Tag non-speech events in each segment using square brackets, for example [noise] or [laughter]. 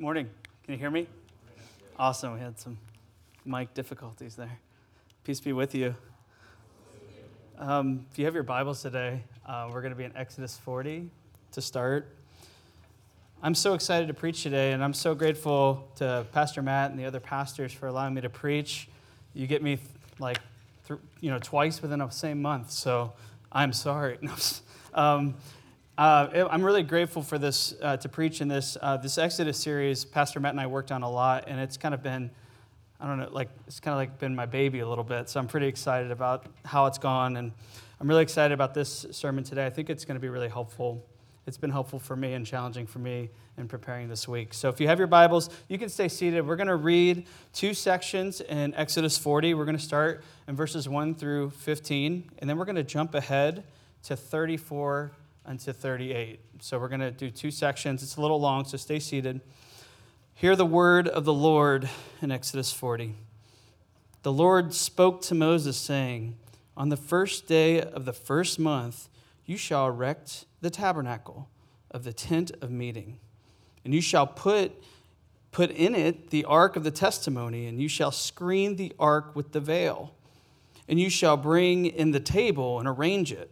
Morning. Can you hear me? Awesome. We had some mic difficulties there. Peace be with you. Um, if you have your Bibles today, uh, we're going to be in Exodus 40 to start. I'm so excited to preach today, and I'm so grateful to Pastor Matt and the other pastors for allowing me to preach. You get me like, th- you know, twice within the same month, so I'm sorry. [laughs] um, uh, I'm really grateful for this uh, to preach in this uh, this Exodus series. Pastor Matt and I worked on a lot, and it's kind of been, I don't know, like it's kind of like been my baby a little bit. So I'm pretty excited about how it's gone, and I'm really excited about this sermon today. I think it's going to be really helpful. It's been helpful for me and challenging for me in preparing this week. So if you have your Bibles, you can stay seated. We're going to read two sections in Exodus 40. We're going to start in verses 1 through 15, and then we're going to jump ahead to 34 unto 38. So we're going to do two sections. It's a little long, so stay seated. Hear the word of the Lord in Exodus 40. The Lord spoke to Moses, saying, On the first day of the first month, you shall erect the tabernacle of the tent of meeting, and you shall put put in it the ark of the testimony, and you shall screen the ark with the veil. And you shall bring in the table and arrange it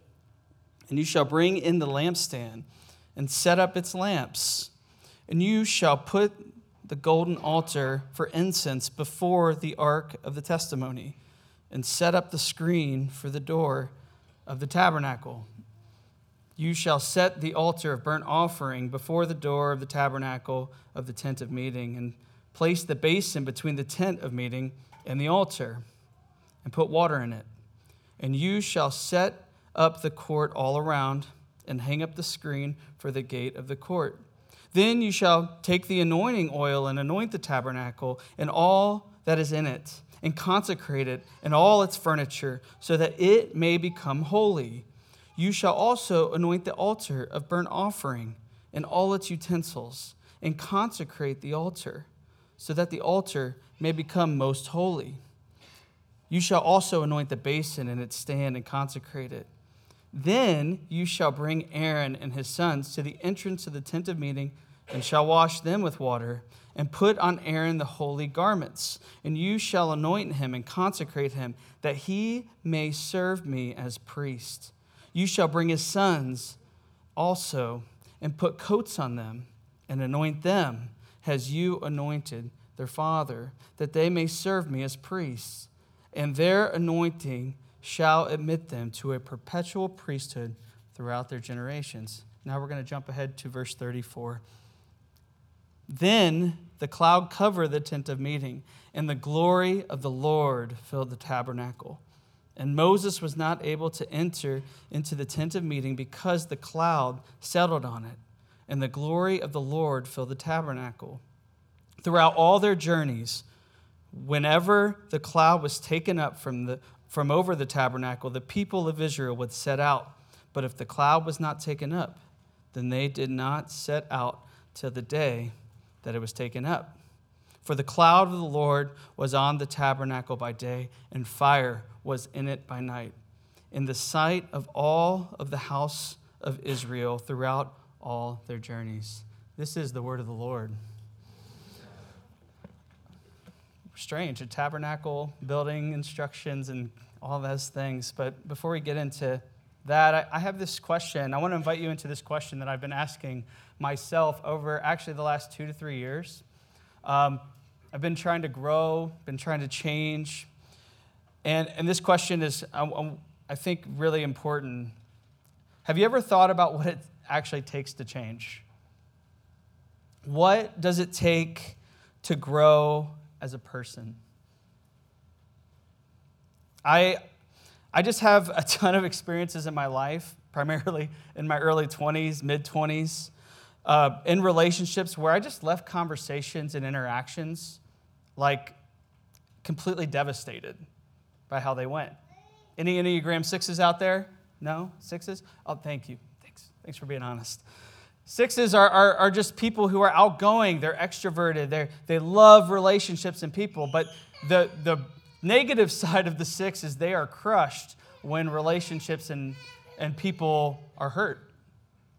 and you shall bring in the lampstand and set up its lamps. And you shall put the golden altar for incense before the ark of the testimony, and set up the screen for the door of the tabernacle. You shall set the altar of burnt offering before the door of the tabernacle of the tent of meeting, and place the basin between the tent of meeting and the altar, and put water in it. And you shall set up the court all around and hang up the screen for the gate of the court. Then you shall take the anointing oil and anoint the tabernacle and all that is in it, and consecrate it and all its furniture, so that it may become holy. You shall also anoint the altar of burnt offering and all its utensils, and consecrate the altar, so that the altar may become most holy. You shall also anoint the basin and its stand and consecrate it. Then you shall bring Aaron and his sons to the entrance of the tent of meeting and shall wash them with water and put on Aaron the holy garments. And you shall anoint him and consecrate him that he may serve me as priest. You shall bring his sons also and put coats on them and anoint them as you anointed their father, that they may serve me as priests. And their anointing shall admit them to a perpetual priesthood throughout their generations. Now we're going to jump ahead to verse 34. Then the cloud covered the tent of meeting, and the glory of the Lord filled the tabernacle. And Moses was not able to enter into the tent of meeting because the cloud settled on it, and the glory of the Lord filled the tabernacle. Throughout all their journeys, whenever the cloud was taken up from the from over the tabernacle, the people of Israel would set out. But if the cloud was not taken up, then they did not set out till the day that it was taken up. For the cloud of the Lord was on the tabernacle by day, and fire was in it by night, in the sight of all of the house of Israel throughout all their journeys. This is the word of the Lord. Strange, a tabernacle, building instructions, and all those things. But before we get into that, I, have this question. I want to invite you into this question that I've been asking myself over actually the last two to three years. Um, I've been trying to grow, been trying to change. And, and this question is, I, I think, really important. Have you ever thought about what it actually takes to change? What does it take to grow as a person. I, I just have a ton of experiences in my life, primarily in my early 20s, mid 20s, uh, in relationships where I just left conversations and interactions like completely devastated by how they went. Any Enneagram sixes out there? No? Sixes? Oh, thank you. Thanks. Thanks for being honest. Sixes are, are, are just people who are outgoing, they're extroverted, they they love relationships and people. But the, the negative [laughs] side of the six is they are crushed when relationships and, and people are hurt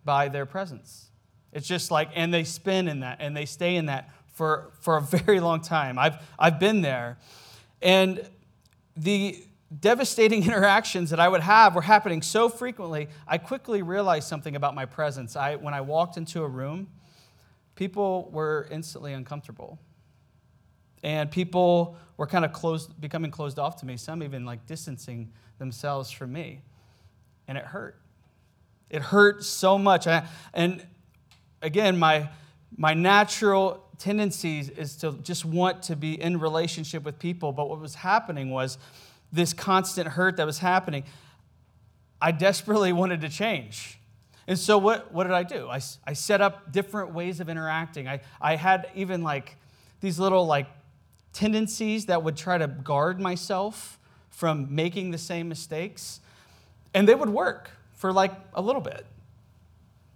by their presence. It's just like, and they spin in that and they stay in that for, for a [laughs] very long time. I've, I've been there. And the devastating [laughs] interactions that I would have were happening so frequently, I quickly realized something about my presence. I, when I walked into a room, people were instantly uncomfortable. And people were kind of closed, becoming closed off to me, some even like distancing themselves from me. And it hurt. It hurt so much. And again, my, my natural tendencies is to just want to be in relationship with people. But what was happening was this constant hurt that was happening. I desperately [laughs] wanted to change. And so, what, what did I do? I, I set up different ways of interacting. I, I had even like these little like tendencies that would try to guard myself from making the same mistakes. And they would work for like a little bit,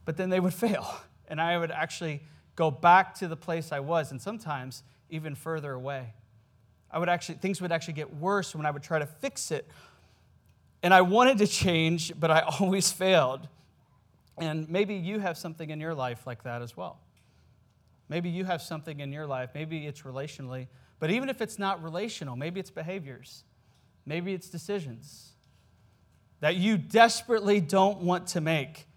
but then they would [laughs] fail. And I would actually go back to the place I was, and sometimes even further away. I would actually, things would actually get worse when I would try to fix it. And I wanted to change, but I [laughs] always failed. And maybe you have something in your life like that as well. Maybe you have something in your life. Maybe it's relationally. But even if it's not relational, maybe it's behaviors. Maybe it's decisions that you desperately don't want to make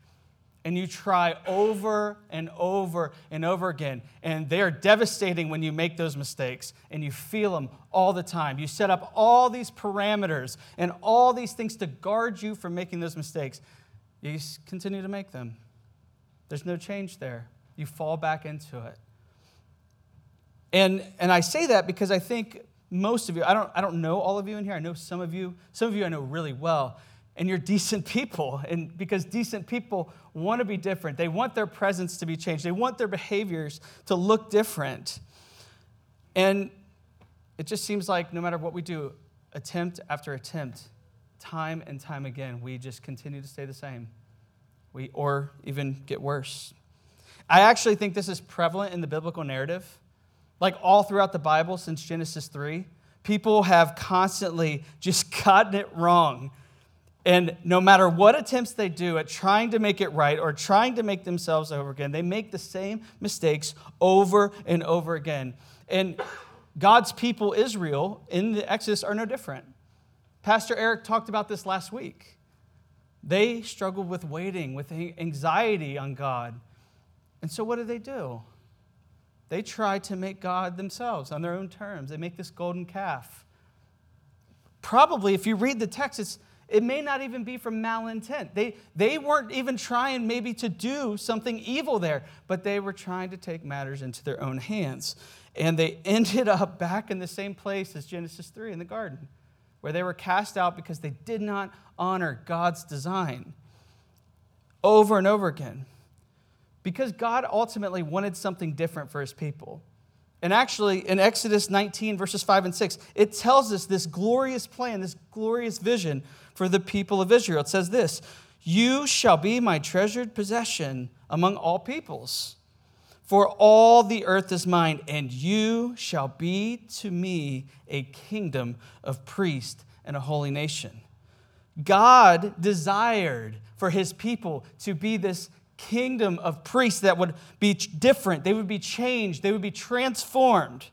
and you try over and over and over again. And they are devastating when you make those mistakes and you feel them all the time. You set up all these parameters and all these things to guard you from making those mistakes. You continue to make them. There's no change there. You fall back into it. And, and I say that because I think most of you, I don't, I don't know all of you in here. I know some of you. Some of you I know really well and you're decent people. And because decent people want to be different, they want their presence to be changed, they want their behaviors to look different. And it just seems like no matter what we do, attempt after attempt, time and time again, we just continue to stay the same. We, or even get worse. I actually think this is prevalent in the biblical narrative. Like all throughout the Bible since Genesis 3, people have constantly just [laughs] gotten it wrong and no matter what attempts they do at trying to make it right or trying to make themselves over again, they make the same mistakes over and over again. And God's people, Israel, in the Exodus are no different. Pastor Eric talked about this last week. They struggled with waiting, with anxiety on God. And so, what do they do? They try to make God themselves on their own terms. They make this golden calf. Probably, if you read the text, it's it may not even be from malintent. They, they weren't even trying maybe to do something evil there, but they were trying to take matters into their own hands. And they [laughs] ended up back in the same place as Genesis 3 in the garden, where they were cast out because they did not honor God's design over and over again. Because God ultimately wanted something different for his people. And actually, in Exodus 19, verses 5 and 6, it tells us this glorious plan, this glorious vision for the people of Israel. It says this You shall be my treasured possession among all peoples, for all the earth is mine, and you shall be to me a kingdom of priests and a holy nation. God desired for his people to be this kingdom of priests that would be different, they would be changed, they would be transformed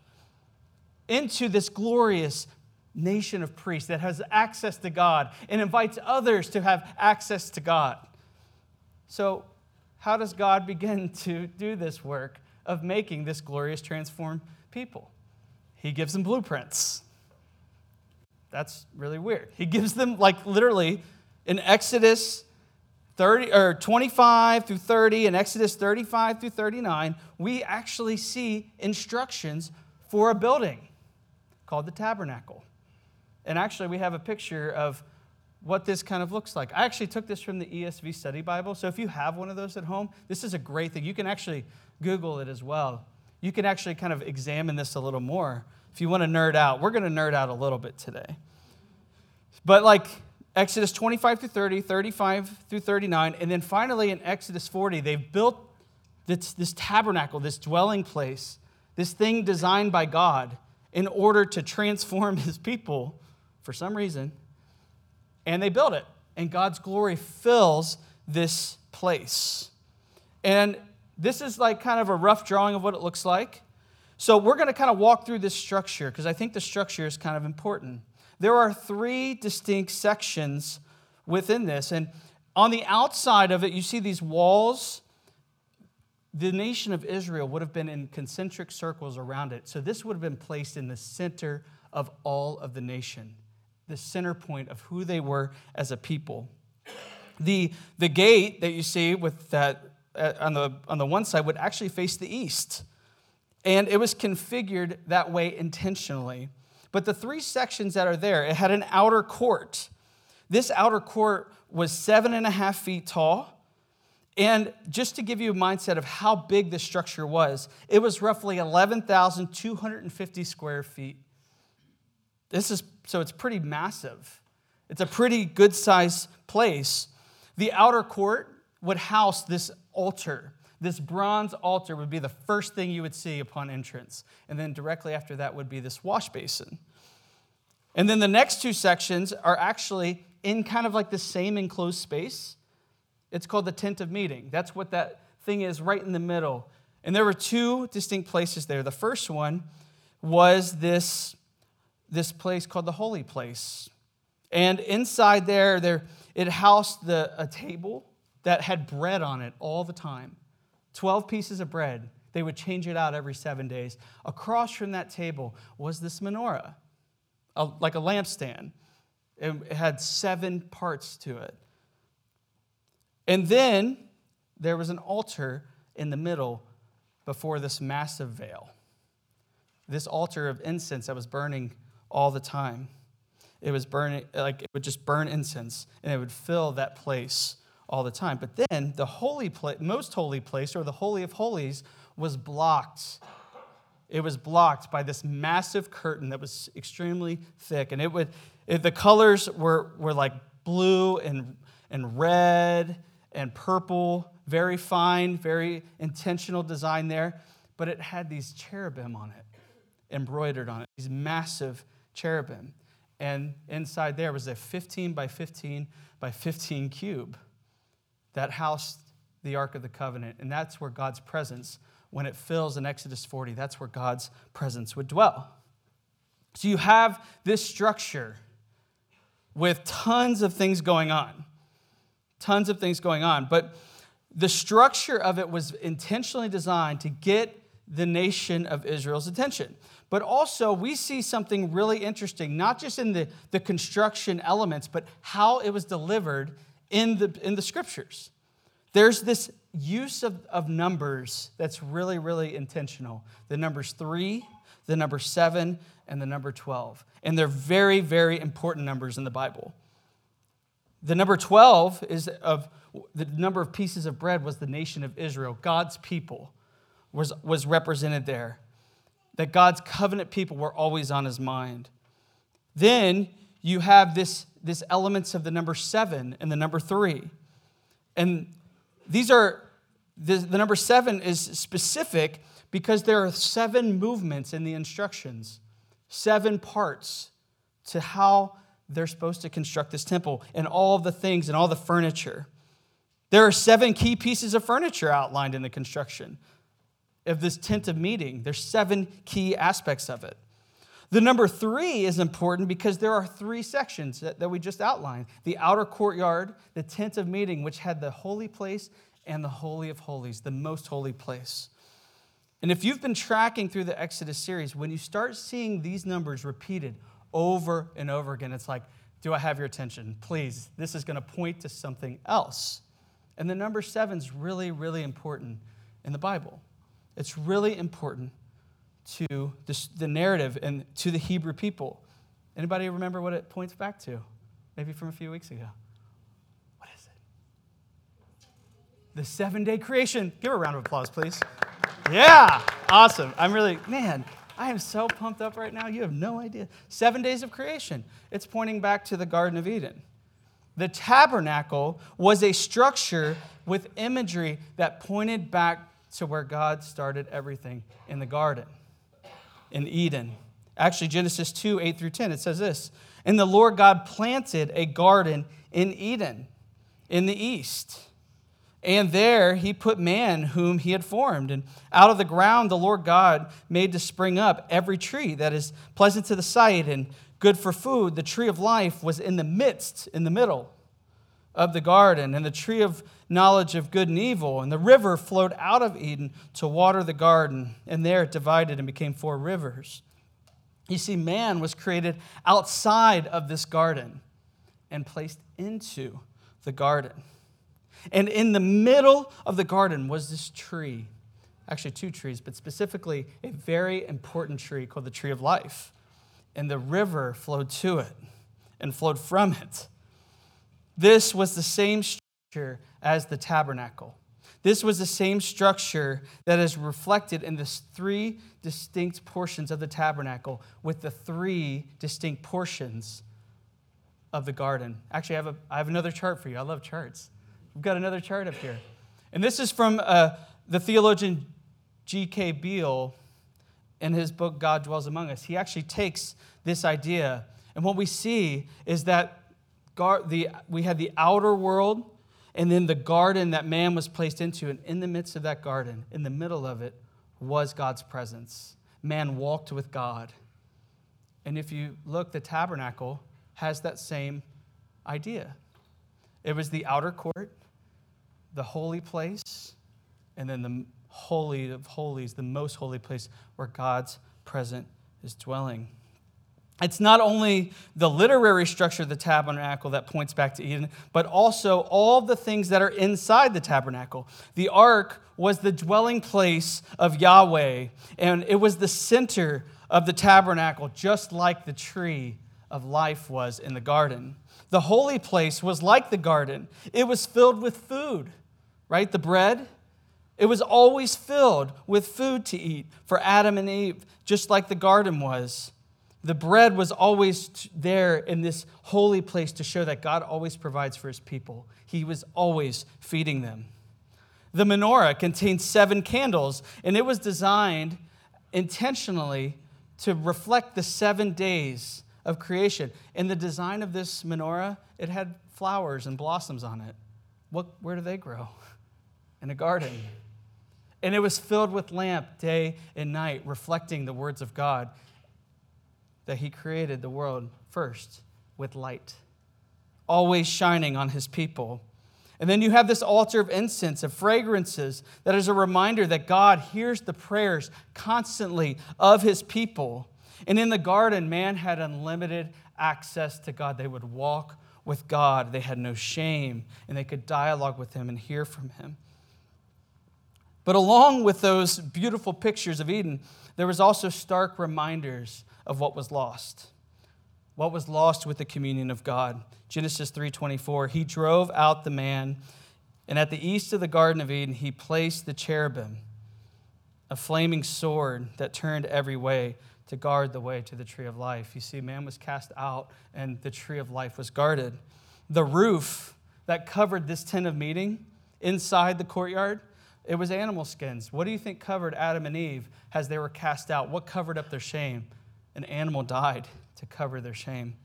into this glorious nation of priests that has access to God and invites others to have access to God. So, how does God [laughs] begin to do this work of making this glorious transformed people? He gives them blueprints. That's really weird. He gives them, like, literally in Exodus 30 or 25 through 30 and Exodus 35 through 39, we actually see instructions for a building called the tabernacle. And actually, we have a picture of what this kind of looks like. I actually took this from the ESV Study Bible. So if you have one of those at home, this is a great thing. You can actually Google it as well. You can actually kind of examine this a little more if you want to nerd out. We're going to nerd out a little bit today. But like Exodus 25 through 30, 35 through 39, and then finally in Exodus 40, they've built this, this tabernacle, this dwelling place, this thing designed by God in order to transform [laughs] his people for some reason. And they build it, and God's glory fills this place. And this is like kind of a rough drawing of what it looks like. So we're going to kind of walk through this structure because I think the structure is kind of important. There are three distinct sections within this. And on the outside of it, you see these walls. The nation of Israel would have been in concentric circles around it. So this would have been placed in the center of all of the nation, the center point of who they were as a people. The, the gate that you see with that uh, on, the, on the one side would actually face the east. And it was configured that way intentionally. But the three sections that are there, it had an outer court. This outer court was seven and a half feet tall. And just to give you a mindset of how big the structure was, it was roughly 11,250 square feet. This is so it's pretty massive. It's a pretty good sized place. The outer court would house this altar. This bronze altar would be the first thing you would see upon entrance. And then directly after that would be this wash basin. And then the next two sections are actually in kind of like the same enclosed space. It's called the tent of meeting. That's what that thing is right in the middle. And there were two distinct places there. The first one was this, this place called the holy place. And inside there, there it housed the, a table that had bread on it all the time 12 pieces of bread. They would change it out every seven days. Across from that table was this menorah, a, like a lampstand. It had seven parts to it. And then there was an altar in the middle before this massive veil. This altar of incense that was burning all the time. It was burning, like it would just burn incense and it would fill that place all the time. But then the holy place, most holy place, or the Holy of Holies, was blocked. It was blocked by this massive curtain that was extremely thick. And it would, it, the colors were, were like blue and, and red and purple, very fine, very intentional design there. But it had these cherubim on it, embroidered on it, these massive cherubim. And inside there was a 15 by 15 by 15 cube that housed the Ark of the Covenant. And that's where God's presence, when it fills in Exodus 40, that's where God's presence would dwell. So you have this structure with tons of things going on. Tons of things going on. But the structure of it was intentionally designed to get the nation of Israel's attention. But also, we see something really interesting, not just in the, the construction elements, but how it was delivered in the, in the scriptures. There's this use of, of numbers that's really, really intentional. The numbers three, the number seven, and the number 12. And they're very, very important numbers in the Bible. The number 12 is of the number of pieces of bread was the nation of Israel, God's people was, was represented there. That God's covenant people were always on his mind. Then you have this, this elements of the number seven and the number three. And these are, the, the number seven is specific because there are seven movements in the instructions, seven parts to how they're supposed to construct this temple and all of the things and all the furniture. There are seven key pieces of furniture outlined in the construction of this tent of meeting. There's seven key aspects of it. The number three is important because there are three sections that, that we just outlined the outer courtyard, the tent of meeting, which had the holy place, and the Holy of Holies, the most holy place. And if you've been tracking through the Exodus series, when you start seeing these numbers repeated over and over again, it's like, do I have your attention? Please, this is going to point to something else. And the number seven is really, really important in the Bible. It's really important to the narrative and to the Hebrew people. Anybody remember what it points back to? Maybe from a few weeks ago. What is it? The seven day creation. Give a round of applause, please. Yeah, awesome. I'm really, man, I am so pumped up right now. You have no idea. Seven days of creation. It's pointing back to the Garden of Eden. The tabernacle was a structure with imagery that pointed back to where God started everything in the garden in Eden. Actually, Genesis 2 8 through 10, it says this And the Lord God planted a garden in Eden in the east. And there he put man whom he had formed. And out of the ground the Lord God made to spring up every tree that is pleasant to the sight and good for food. The tree of life was in the midst, in the middle of the garden, and the tree of knowledge of good and evil. And the river flowed out of Eden to water the garden, and there it divided and became four rivers. You see, man was created outside of this garden and placed into the garden. And in the middle of the garden was this tree, actually, two trees, but specifically a very important tree called the tree of life. And the river flowed to it and flowed from it. This was the same structure as the tabernacle. This was the same structure that is reflected in the three distinct portions of the tabernacle with the three distinct portions of the garden. Actually, I have, a, I have another chart for you. I love charts. We've got another chart up here. And this is from uh, the theologian G.K. Beale in his book, God Dwells Among Us. He actually takes this idea, and what we see is that gar- the, we had the outer world and then the garden that man was placed into. And in the midst of that garden, in the middle of it, was God's presence. Man walked with God. And if you look, the tabernacle has that same idea. It was the outer court, the holy place, and then the holy of holies, the most holy place where God's presence is dwelling. It's not only the literary structure of the tabernacle that points back to Eden, but also all the things that are inside the tabernacle. The ark was the dwelling place of Yahweh, and it was the center of the tabernacle, just like the tree of life was in the garden. The holy place was like the garden, it was filled with food, right? The bread. It was always filled with food to eat for Adam and Eve, just like the garden was. The bread was always there in this holy place to show that God always provides for his people. He was always feeding them. The menorah contained seven candles, and it was designed intentionally to reflect the seven days of creation. In the design of this menorah, it had flowers and blossoms on it. What, where do they grow? In a garden. And it was filled with lamp day and night, reflecting the words of God that He created the world first with light, always shining on His people. And then you have this altar of incense, of fragrances, that is a reminder that God hears the prayers constantly of His people. And in the garden, man had unlimited access to God. They would walk with God, they had no shame, and they could dialogue with Him and hear from Him. But along with those beautiful pictures of Eden, there was also stark reminders of what was lost. What was lost with the communion of God? Genesis 3:24. He drove out the man, and at the east of the garden of Eden he placed the cherubim, a flaming sword that turned every way to guard the way to the tree of life. You see, man was cast out and the tree of life was guarded. The roof that covered this tent of meeting inside the courtyard, it was animal skins. What do you think covered Adam and Eve as they were cast out? What covered up their shame? An animal died to cover their shame.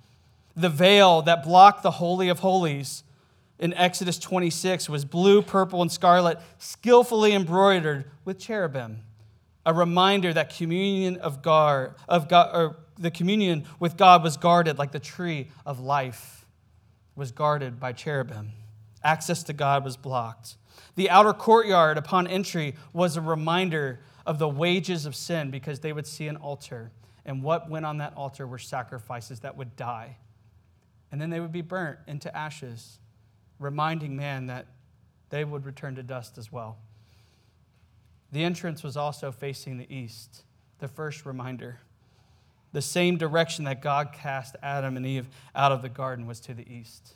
The veil that blocked the Holy of Holies in Exodus 26 was blue, purple, and scarlet, skillfully embroidered with cherubim a reminder that communion of God, of God, or the communion with God was guarded like the tree of life was guarded by cherubim. Access to God was blocked. The outer courtyard upon entry was a reminder of the wages of sin because they would see an altar. And what went on that altar were sacrifices that would die. And then they would be burnt into ashes, reminding man that they would return to dust as well. The entrance was also facing the east, the first reminder. The same direction that God cast Adam and Eve out of the garden was to the east.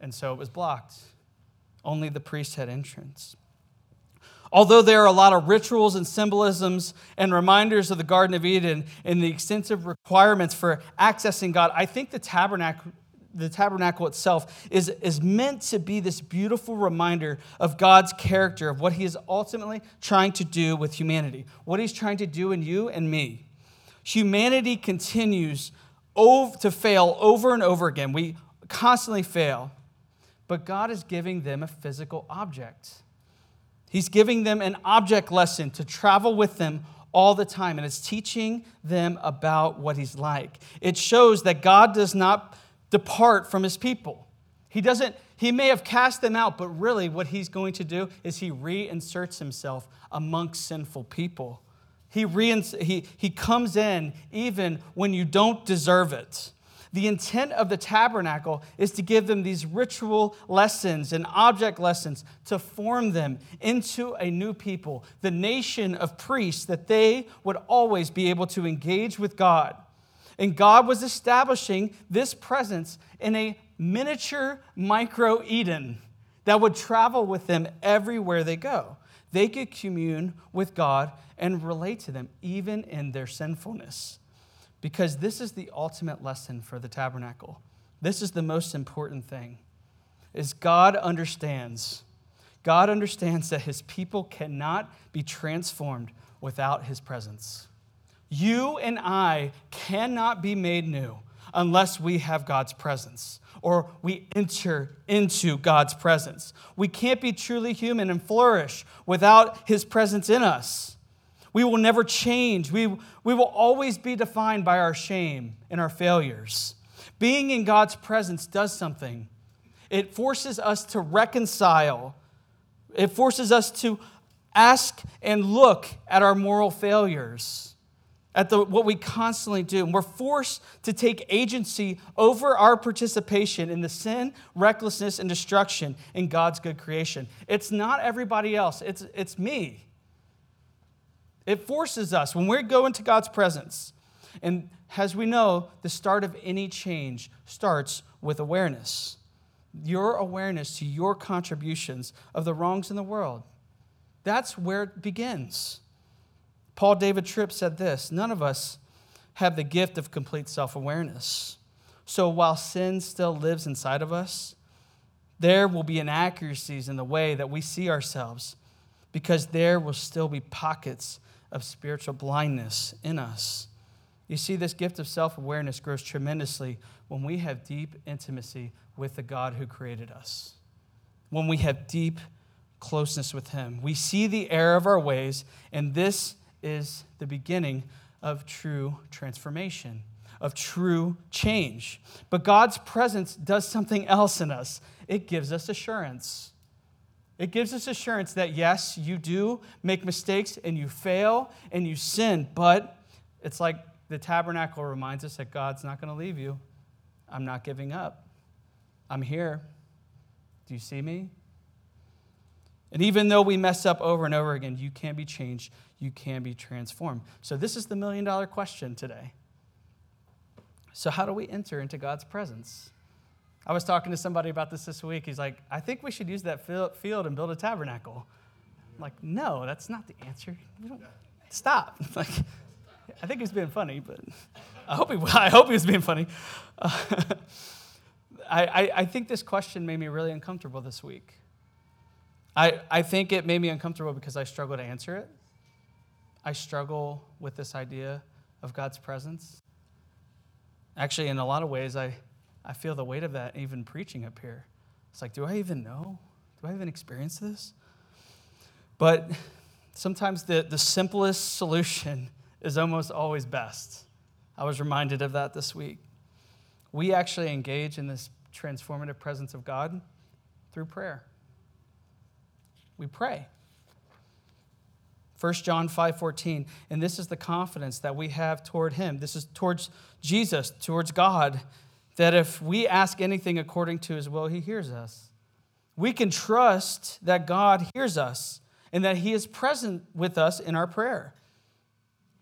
And so it was blocked. Only the priest had entrance. Although there are a lot of rituals and symbolisms and reminders of the Garden of Eden and the extensive requirements for accessing God, I think the tabernacle the tabernacle itself is, is meant to be this beautiful reminder of God's character, of what He is ultimately trying to do with humanity, what He's trying to do in you and me. Humanity continues to fail over and over again. We constantly fail. But God is giving them a physical object. He's giving them an object lesson to travel with them all the time, and it's teaching them about what He's like. It shows that God does not depart from His people. He doesn't, He may have cast them out, but really what He's going to do is He reinserts Himself amongst sinful people. He, reins, he, he comes in even when you don't deserve it. The intent of the tabernacle is to give them these ritual lessons and object lessons to form them into a new people, the nation of priests, that they would always be able to engage with God. And God was establishing this presence in a miniature micro Eden that would travel with them everywhere they go. They could commune with God and relate to them, even in their sinfulness because this is the ultimate lesson for the tabernacle. This is the most important thing. Is God understands. God understands that his people cannot be transformed without his presence. You and I cannot be made new unless we have God's presence or we enter into God's presence. We can't be truly human and flourish without his presence in us. We will never change. We, we will always be defined by our shame and our failures. Being in God's presence does something. It forces us to reconcile, it forces us to ask and look at our moral failures, at the, what we constantly do. And we're forced to take agency over our participation in the sin, recklessness, and destruction in God's good creation. It's not everybody else, it's, it's me. It forces us when we go into God's presence. And as we know, the start of any change starts with awareness. Your awareness to your contributions of the wrongs in the world. That's where it begins. Paul David Tripp said this None of us have the gift of complete self awareness. So while sin still lives inside of us, there will be inaccuracies in the way that we see ourselves because there will still be pockets of spiritual blindness in us. You see, this gift of self awareness grows tremendously when we have deep intimacy with the God who created us. When we have deep closeness with Him, we see the error of our ways, and this is the beginning of true transformation, of true change. But God's presence does something else in us it gives us assurance. It gives us assurance that yes, you do make mistakes and you fail and you sin, but it's like the tabernacle reminds us that God's not going to leave you. I'm not giving up. I'm here. Do you see me? And even though we mess up over and over again, you can be changed, you can be transformed. So, this is the million dollar question today. So, how do we enter into God's presence? I was talking to somebody about this this week. He's like, I think we should use that field and build a tabernacle. I'm like, no, that's not the answer. Stop. [laughs] Like, I think he's being funny, but I hope he, I hope he was being funny. Uh, [laughs] I, I, I think this question made me really uncomfortable this week. I, I think it made me uncomfortable because I struggle to answer it. I struggle with this idea of God's presence. Actually, in a lot of ways, I, I feel the weight of that even preaching up here. It's like, do I even know? Do I even experience this? But sometimes the, the simplest solution [laughs] is almost always best. I was reminded of that this week. We actually engage in this transformative presence of God through prayer. We pray. 1 John 5:14 and this is the confidence that we have toward him. This is towards Jesus, towards God that if we ask anything according to his will, he hears us. We can trust that God hears us and that he is present with us in our prayer.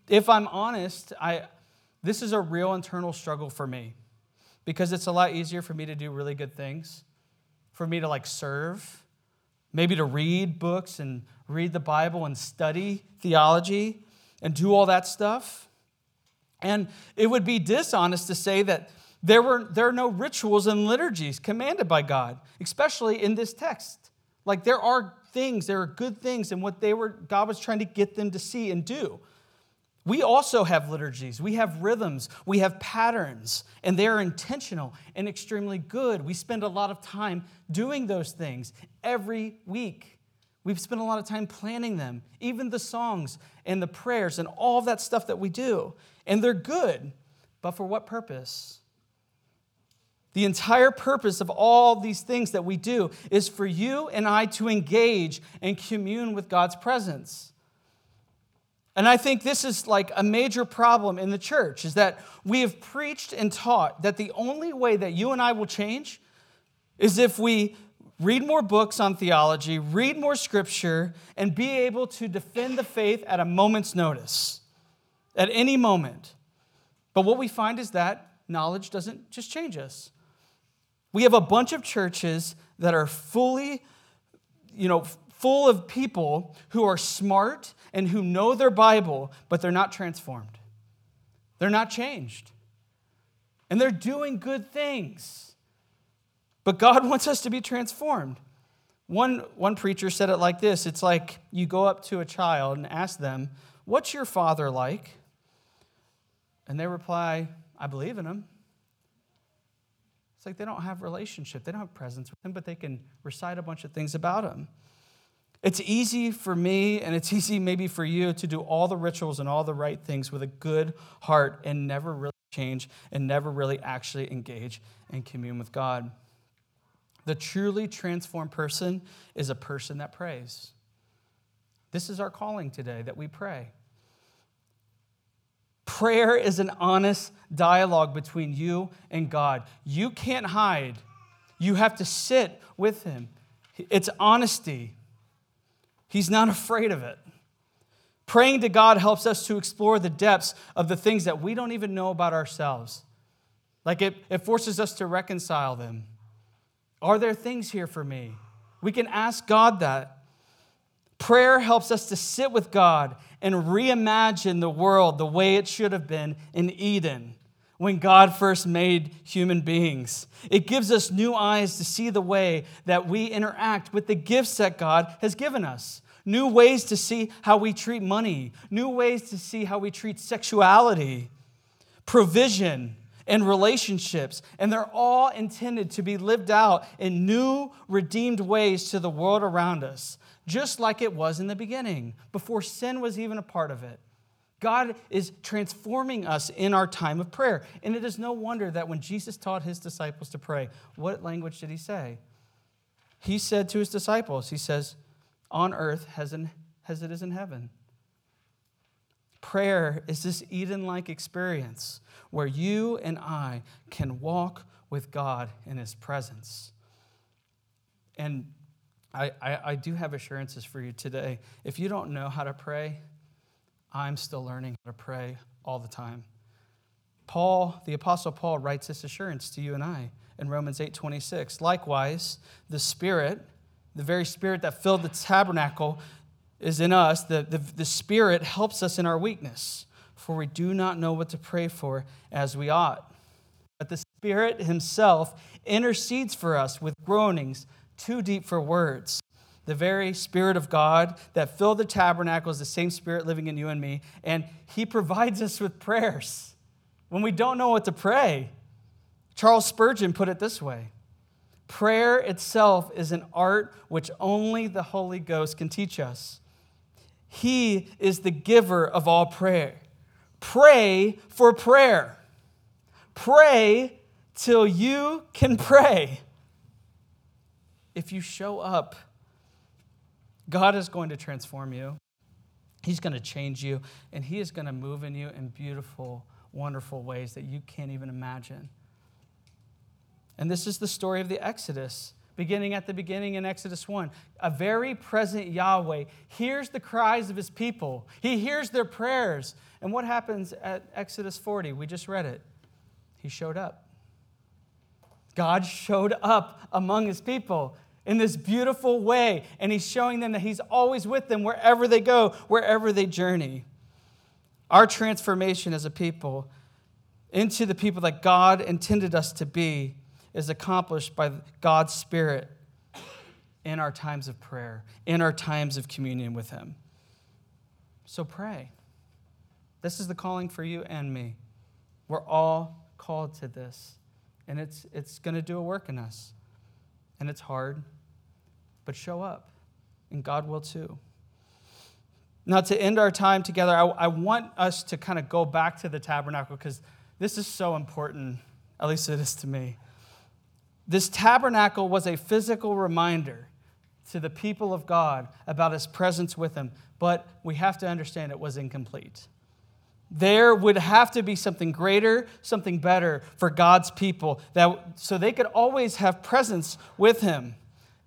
If I'm honest, I, this is a real internal struggle for me because it's a lot easier for me to do really good things, for me to like serve, maybe to read books and read the Bible and study theology and do all that stuff. And it would be dishonest to say that there, were, there are no rituals and liturgies commanded by God, especially in this text. Like there are things, there are good things, and what they were, God was trying to get them to see and do. We also have liturgies, we have rhythms, we have patterns, and they are intentional and extremely good. We spend a lot of time doing those things every week. We've spent a lot of time planning them, even the songs and the prayers and all that stuff that we do. And they're good, but for what purpose? The entire purpose of all these things that we do is for you and I to engage and commune with God's presence. And I think this is like a major problem in the church is that we have preached and taught that the only way that you and I will change is if we read more books on theology, read more scripture, and be able to defend the faith at a moment's notice, at any moment. But what we find is that knowledge doesn't just change us. We have a bunch of churches that are fully, you know, full of people who are smart and who know their Bible, but they're not transformed. They're not changed. And they're doing good things. But God [laughs] wants us to be transformed. One, one preacher said it like this it's like you go up to a child and ask them, What's your father like? And they reply, I believe in him. It's like they don't have relationship. They don't have presence with him, but they can recite a bunch of things about him. It's easy for me, and it's [laughs] easy maybe for you to do all the rituals and all the right things with a good heart and never really change and never really actually engage and commune with God. The truly transformed person is a person that prays. This is our calling today that we pray. Prayer is an honest dialogue between you and God. You can't hide, you have to sit with Him. It's honesty. He's not afraid of it. Praying to God helps us to explore the depths of the things that we don't even know about ourselves. Like it, it forces us to reconcile them. Are there things here for me? We can ask God that. Prayer helps us to sit with God and reimagine the world the way it should have been in Eden when God first made human beings. It gives us new eyes to see the way that we interact with the gifts that God has given us. New ways to see how we treat money, new ways to see how we treat sexuality, provision, and relationships. And they're all intended to be lived out in new, redeemed ways to the world around us just like it was in the beginning, before sin was even a part of it. God is transforming us in our time of prayer. And it is no wonder that when Jesus taught his disciples to pray, what language did he say? He said to his disciples, He says, On earth as, as it is in heaven. Prayer is this Eden like experience where you and I can walk with God in his presence. And I, I, I, do have assurances for you today. If you don't know how to pray, I'm still learning how to pray all the time. Paul, the apostle Paul writes this assurance to you and I in Romans 8:26. Likewise, the Spirit, the very Spirit that filled the tabernacle is in us. The, the, the Spirit helps us in our weakness, for we do not know what to pray for as we ought. But the Spirit Himself intercedes for us with groanings too deep for words. The very Spirit of God that filled the tabernacle is the same Spirit living in you and me, and He provides us with prayers when we don't know what to pray. Charles Spurgeon put it this way Prayer itself is an art which only the Holy Ghost can teach us. He is the giver of all prayer. Pray for prayer. Pray till you can pray if you show up, God is going to transform you. He's going to change you, and He is going to move in you in beautiful, wonderful ways that you can't even imagine. And this is the story of the Exodus, beginning at the beginning in Exodus 1. A very present Yahweh hears the cries of His people, He hears their prayers. And what happens at Exodus 40? We just read it. He showed up. God showed up among his people in this beautiful way, and he's showing them that he's always with them wherever they go, wherever they journey. Our transformation as a people into the people that God intended us to be is accomplished by God's Spirit in our times of prayer, in our times of communion with Him. So pray. This is the calling for you and me. We're all called to this, and it's, it's going to do a work in us. And it's hard, but show up, and God will too. Now, to end our time together, I, I want us to kind of go back to the tabernacle because this is so important, at least it is to me. This tabernacle was a physical reminder to the people of God about his presence with them, but we have to understand it was incomplete. There would have to be something greater, something better for God's people, that, so they could always have presence with him.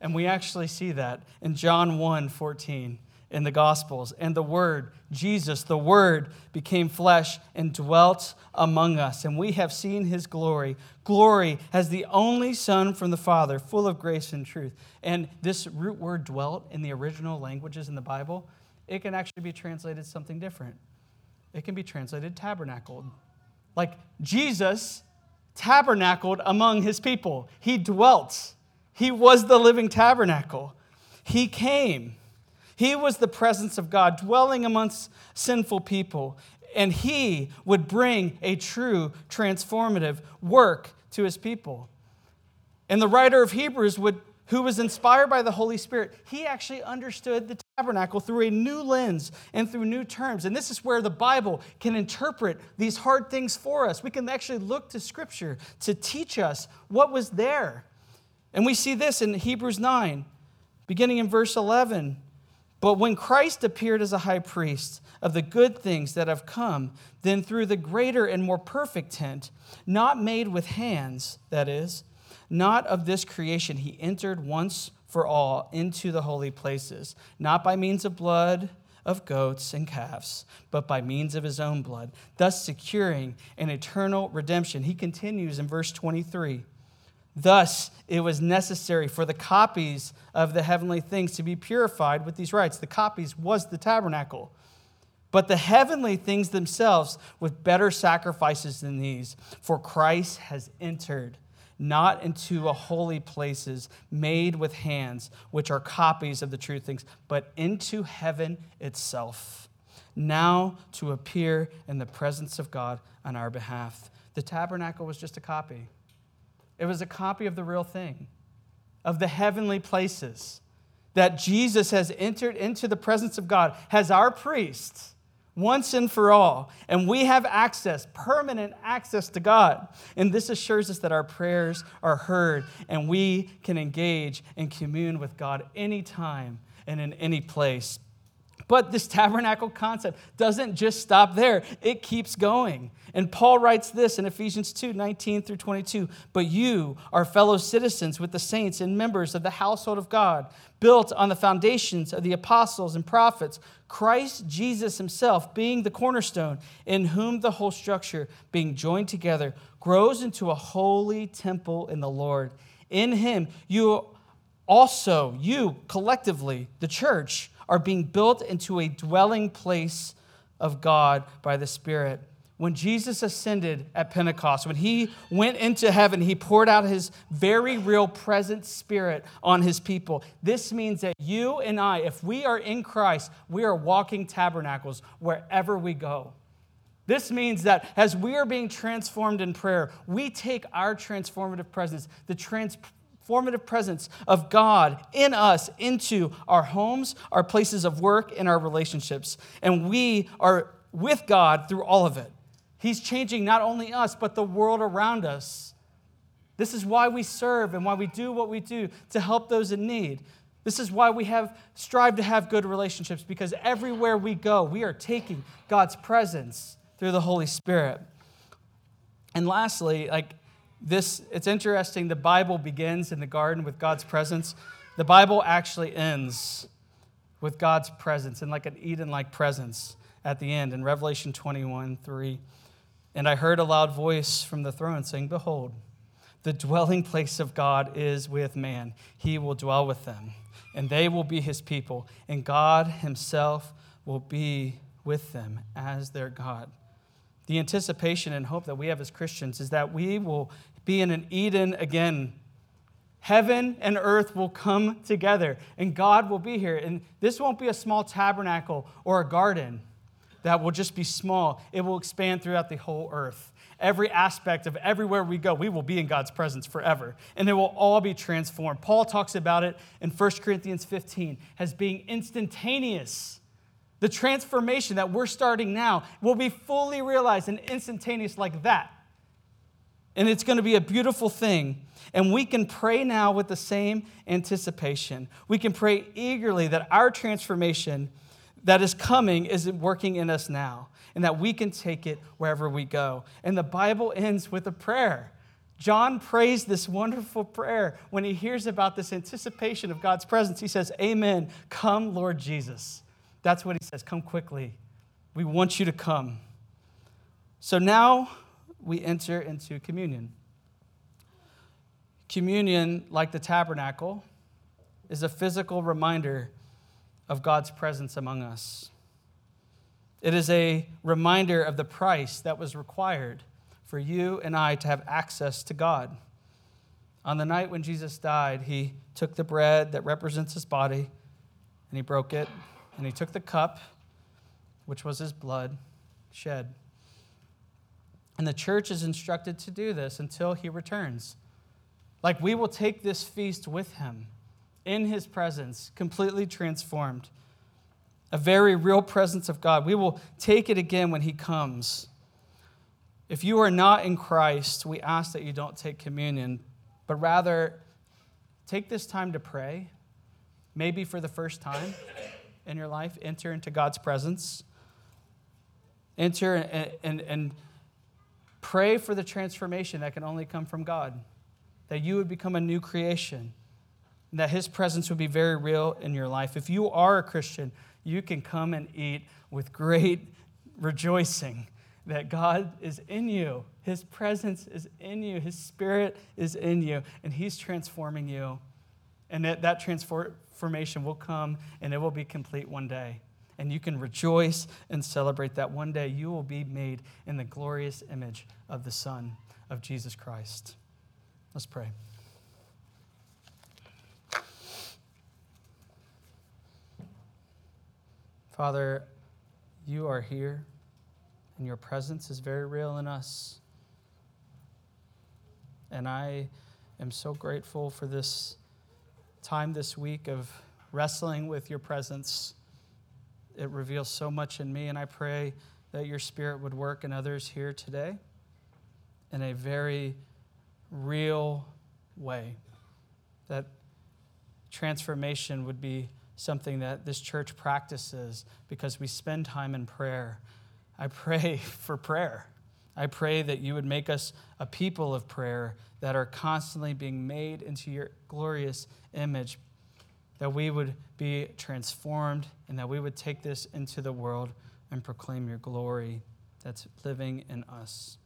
And we actually see that in John 1 14 in the Gospels. And the Word, Jesus, the Word, became flesh and dwelt among us. And we have seen his glory glory as the only Son from the Father, full of grace and truth. And this root word dwelt in the original languages in the Bible, it can actually be translated something different. It can be translated tabernacled. Like Jesus tabernacled among his people, he dwelt. He was the living tabernacle. He came. He was the presence of God dwelling amongst sinful people, and he would bring a true transformative work to his people. And the writer of Hebrews would who was inspired by the Holy Spirit, he actually understood the tabernacle through a new lens and through new terms. And this is where the Bible can interpret these hard things for us. We can actually look to Scripture to teach us what was there. And we see this in Hebrews 9, beginning in verse 11. But when Christ appeared as a high priest of the good things that have come, then through the greater and more perfect tent, not made with hands, that is, not of this creation, he entered once for all into the holy places, not by means of blood of goats and calves, but by means of his own blood, thus securing an eternal redemption. He continues in verse 23. Thus, it was necessary for the copies of the heavenly things to be purified with these rites. The copies was the tabernacle. But the heavenly things themselves with better sacrifices than these, for Christ has entered not into a holy places made with hands, which are copies of the true things, but into heaven itself, now to appear in the presence of God on our behalf. The tabernacle was just a copy. It was a copy of the real thing, of the heavenly places that Jesus has entered into the presence of God, has our priest once and for all. And we have access, permanent access to God. And this assures us that our prayers are heard and we can engage and commune with God anytime and in any place. But this tabernacle concept doesn't just stop there, it keeps going. And Paul writes this in Ephesians 2 19 through 22. But you are fellow citizens with the saints and members of the household of God, built on the foundations of the apostles and prophets, Christ Jesus himself being the cornerstone, in whom the whole structure, being joined together, grows into a holy temple in the Lord. In him, you also, you collectively, the church, are being built into a dwelling place of God by the Spirit. When Jesus ascended at Pentecost, when he went into heaven, he poured out his very real present spirit on his people. This means that you and I, if we are in Christ, we are walking tabernacles wherever we go. This means that as we are being transformed in prayer, we take our transformative presence, the trans- formative presence of God in us into our homes, our places of work, and our relationships. And we are with God through all of it. He's changing not only us, but the world around us. This is why we serve and why we do what we do to help those in need. This is why we have strive to have good relationships because everywhere we go, we are taking God's presence through the Holy Spirit. And lastly, like this it's interesting the bible begins in the garden with god's presence. The bible actually ends with god's presence and like an eden like presence at the end in revelation 21 3 and i heard a loud voice from the throne saying behold the dwelling place of god is with man. He will dwell with them and they will be his people and god himself will be with them as their god. The anticipation and hope that we have as Christians is that we will be in an Eden again. Heaven and earth will come together, and God will be here. And this won't be a small tabernacle or a garden, that will just be small, it will expand throughout the whole earth. Every aspect of everywhere we go, we will be in God's presence forever, and it will all be transformed. Paul talks about it in 1 Corinthians 15 as being instantaneous. The transformation that we're starting now will be fully realized and instantaneous like that. And it's going to be a beautiful thing. And we can pray now with the same anticipation. We can pray eagerly that our transformation that is coming is working in us now and that we can take it wherever we go. And the Bible ends with a prayer. John prays this wonderful prayer when he hears about this anticipation of God's presence. He says, Amen. Come, Lord Jesus. That's what he says. Come quickly. We want you to come. So now we enter into communion. Communion, like the tabernacle, is a physical reminder of God's presence among us. It is a reminder of the price that was required for you and I to have access to God. On the night when Jesus died, he took the bread that represents his body and he broke it, and he took the cup, which was his blood shed. And the church is instructed to do this until he returns. Like we will take this feast with him in his presence, completely transformed. A very real presence of God. We will take it again when he comes. If you are not in Christ, we ask that you don't take communion, but rather take this time to pray, maybe for the first time in your life, enter into God's presence. Enter and, and, and Pray for the transformation that can only come from God, that you would become a new creation, that His presence would be very real in your life. If you are a Christian, you can come and eat with great rejoicing that God is in you. His presence is in you. His spirit is in you, and He's transforming you. And that, that transformation will come and it will be complete one day and you can rejoice and celebrate that one day you will be made in the glorious image of the Son of Jesus Christ. Let's pray. Father, you are here, and your presence is very real in us. And I am so grateful for this time this week of wrestling with your presence it reveals so much in me, and I pray that your spirit would work in others here today in a very real way. That transformation would be something that this church practices because we spend time in prayer. I pray [laughs] for prayer. I pray that you would make us a people of prayer that are constantly being made into your glorious image that we would be transformed and that we would take this into the world and proclaim your glory that's living in us.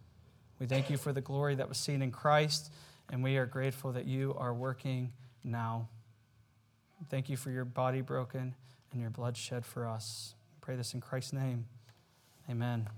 We thank you for the glory that was seen in Christ, and we are grateful that you are working now. Thank you for your body broken and your blood shed for us. I pray this in Christ's name. Amen.